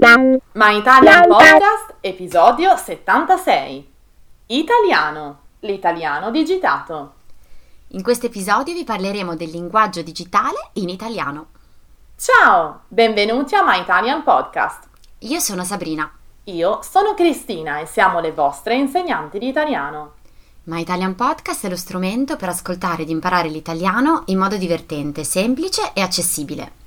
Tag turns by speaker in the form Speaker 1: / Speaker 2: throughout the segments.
Speaker 1: My Italian Podcast, episodio 76. Italiano, l'italiano digitato.
Speaker 2: In questo episodio vi parleremo del linguaggio digitale in italiano.
Speaker 1: Ciao, benvenuti a My Italian Podcast.
Speaker 2: Io sono Sabrina.
Speaker 1: Io sono Cristina e siamo le vostre insegnanti di italiano.
Speaker 2: My Italian Podcast è lo strumento per ascoltare ed imparare l'italiano in modo divertente, semplice e accessibile.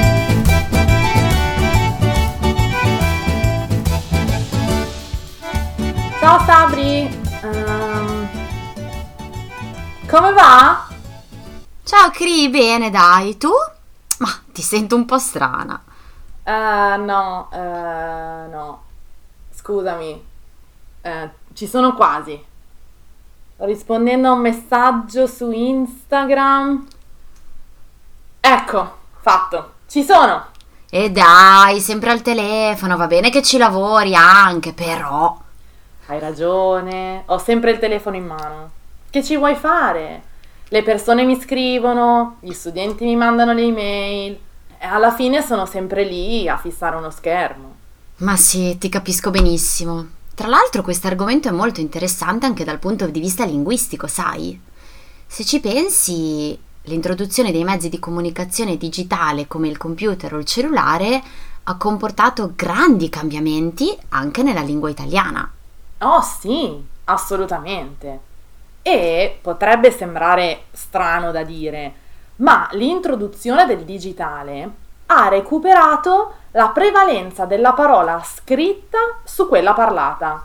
Speaker 1: Ciao Sabri! Ehm, come va?
Speaker 2: Ciao Cri, bene dai, tu? Ma ti sento un po' strana.
Speaker 1: Eh, no, eh, no. Scusami. Eh, ci sono quasi. Rispondendo a un messaggio su Instagram. Ecco, fatto. Ci sono.
Speaker 2: E dai, sempre al telefono, va bene che ci lavori anche, però.
Speaker 1: Hai ragione, ho sempre il telefono in mano. Che ci vuoi fare? Le persone mi scrivono, gli studenti mi mandano le email alla fine sono sempre lì a fissare uno schermo.
Speaker 2: Ma sì, ti capisco benissimo. Tra l'altro questo argomento è molto interessante anche dal punto di vista linguistico, sai? Se ci pensi, l'introduzione dei mezzi di comunicazione digitale come il computer o il cellulare ha comportato grandi cambiamenti anche nella lingua italiana.
Speaker 1: Oh sì, assolutamente. E potrebbe sembrare strano da dire, ma l'introduzione del digitale ha recuperato la prevalenza della parola scritta su quella parlata.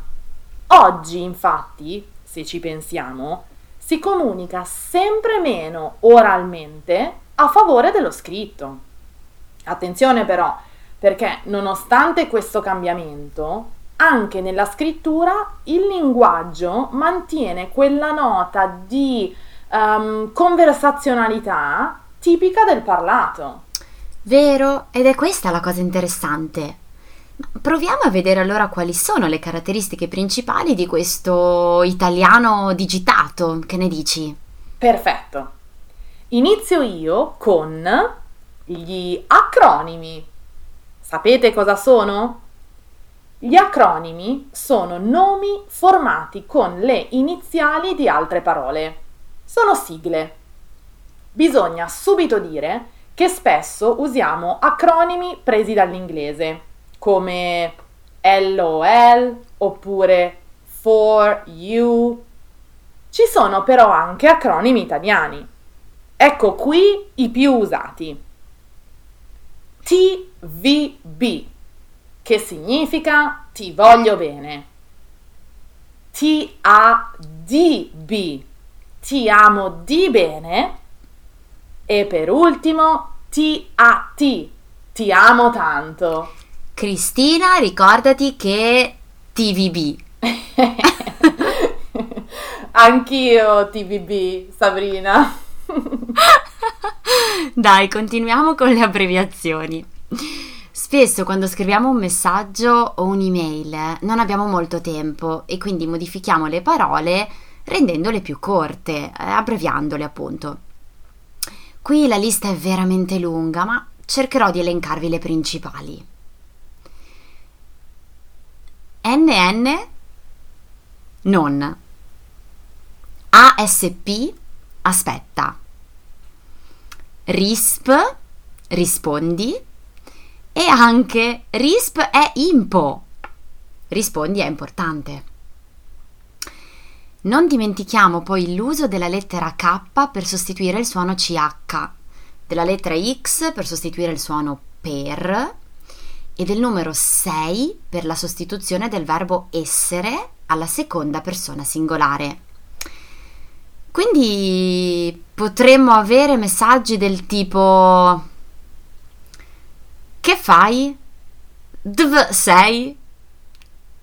Speaker 1: Oggi, infatti, se ci pensiamo, si comunica sempre meno oralmente a favore dello scritto. Attenzione però, perché nonostante questo cambiamento, anche nella scrittura il linguaggio mantiene quella nota di ehm, conversazionalità tipica del parlato.
Speaker 2: Vero, ed è questa la cosa interessante. Proviamo a vedere allora quali sono le caratteristiche principali di questo italiano digitato, che ne dici?
Speaker 1: Perfetto. Inizio io con gli acronimi. Sapete cosa sono? Gli acronimi sono nomi formati con le iniziali di altre parole. Sono sigle. Bisogna subito dire che spesso usiamo acronimi presi dall'inglese, come LOL oppure for you. Ci sono però anche acronimi italiani. Ecco qui i più usati. TVB, che significa ti voglio bene. TADB, ti amo di bene. E per ultimo TAT, ti amo tanto.
Speaker 2: Cristina, ricordati che TVB.
Speaker 1: Anch'io TVB, Sabrina.
Speaker 2: Dai, continuiamo con le abbreviazioni. Spesso quando scriviamo un messaggio o un'email non abbiamo molto tempo e quindi modifichiamo le parole rendendole più corte, eh, abbreviandole appunto. Qui la lista è veramente lunga, ma cercherò di elencarvi le principali. NN non. ASP aspetta. RISP rispondi e anche RISP è impo. Rispondi è importante. Non dimentichiamo poi l'uso della lettera K per sostituire il suono CH, della lettera X per sostituire il suono per e del numero 6 per la sostituzione del verbo essere alla seconda persona singolare. Quindi potremmo avere messaggi del tipo Che fai? Dv sei?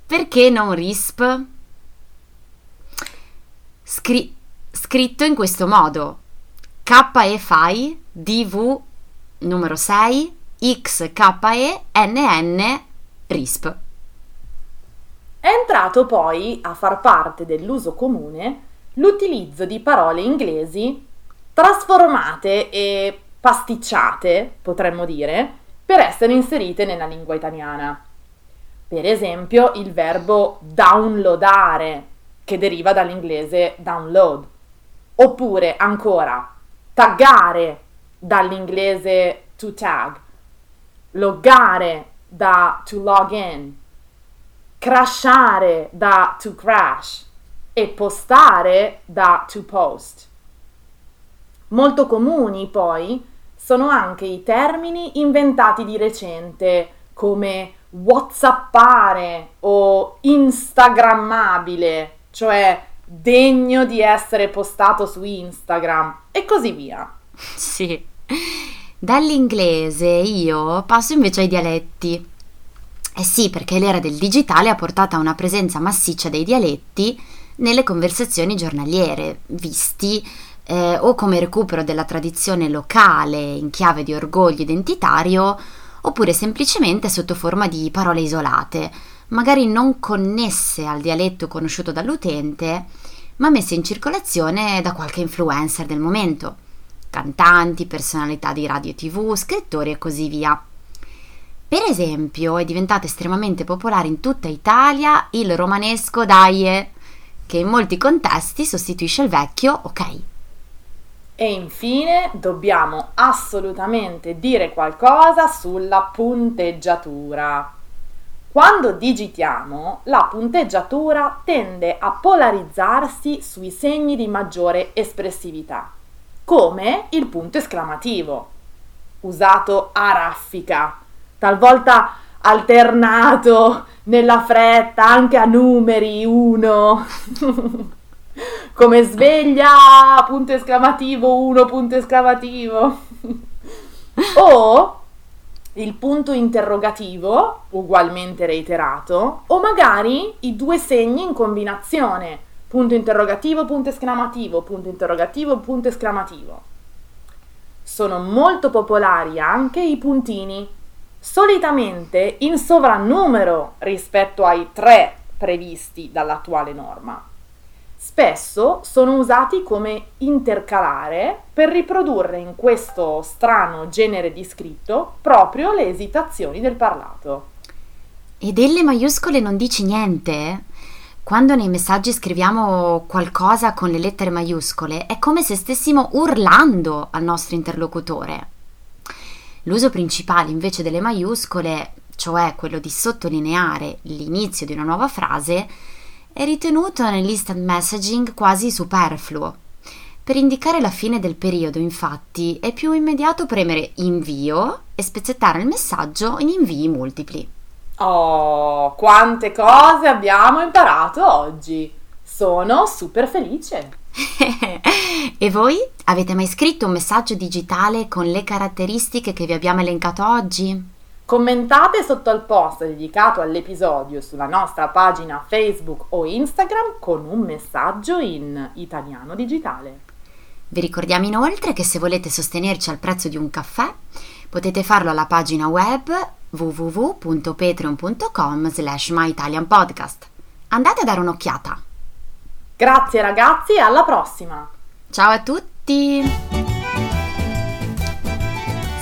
Speaker 2: Perché non risp? scri- scritto in questo modo. KE FAI DV numero 6 XKE NN RISP.
Speaker 1: È entrato poi a far parte dell'uso comune l'utilizzo di parole inglesi trasformate e pasticciate, potremmo dire, per essere inserite nella lingua italiana. Per esempio il verbo downloadare, che deriva dall'inglese download, oppure ancora taggare dall'inglese to tag, loggare da to log in, crashare da to crash e postare da to post. Molto comuni poi sono anche i termini inventati di recente come whatsappare o instagrammabile, cioè degno di essere postato su Instagram e così via.
Speaker 2: Sì. Dall'inglese io passo invece ai dialetti. Eh sì, perché l'era del digitale ha portato a una presenza massiccia dei dialetti nelle conversazioni giornaliere, visti eh, o come recupero della tradizione locale in chiave di orgoglio identitario, oppure semplicemente sotto forma di parole isolate, magari non connesse al dialetto conosciuto dall'utente, ma messe in circolazione da qualche influencer del momento, cantanti, personalità di radio e tv, scrittori e così via. Per esempio, è diventato estremamente popolare in tutta Italia il romanesco daie, che in molti contesti sostituisce il vecchio ok.
Speaker 1: E infine dobbiamo assolutamente dire qualcosa sulla punteggiatura. Quando digitiamo, la punteggiatura tende a polarizzarsi sui segni di maggiore espressività, come il punto esclamativo, usato a raffica talvolta alternato nella fretta anche a numeri 1 come sveglia punto esclamativo 1 punto esclamativo. O il punto interrogativo ugualmente reiterato o magari i due segni in combinazione. Punto interrogativo punto esclamativo punto interrogativo punto esclamativo. Sono molto popolari anche i puntini. Solitamente in sovrannumero rispetto ai tre previsti dall'attuale norma. Spesso sono usati come intercalare per riprodurre in questo strano genere di scritto proprio le esitazioni del parlato.
Speaker 2: E delle maiuscole non dici niente? Quando nei messaggi scriviamo qualcosa con le lettere maiuscole è come se stessimo urlando al nostro interlocutore. L'uso principale invece delle maiuscole, cioè quello di sottolineare l'inizio di una nuova frase, è ritenuto nell'instant messaging quasi superfluo. Per indicare la fine del periodo, infatti, è più immediato premere invio e spezzettare il messaggio in invii multipli.
Speaker 1: Oh, quante cose abbiamo imparato oggi! Sono super felice!
Speaker 2: e voi avete mai scritto un messaggio digitale con le caratteristiche che vi abbiamo elencato oggi?
Speaker 1: Commentate sotto al post dedicato all'episodio sulla nostra pagina Facebook o Instagram con un messaggio in italiano digitale.
Speaker 2: Vi ricordiamo inoltre che se volete sostenerci al prezzo di un caffè potete farlo alla pagina web www.patreon.com slash myitalianpodcast. Andate a dare un'occhiata.
Speaker 1: Grazie ragazzi e alla prossima!
Speaker 2: Ciao a tutti!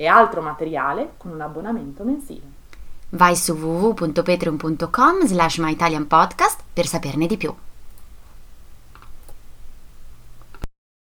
Speaker 1: e altro materiale con un abbonamento mensile.
Speaker 2: Vai su www.patreon.com slash myitalianpodcast per saperne di più.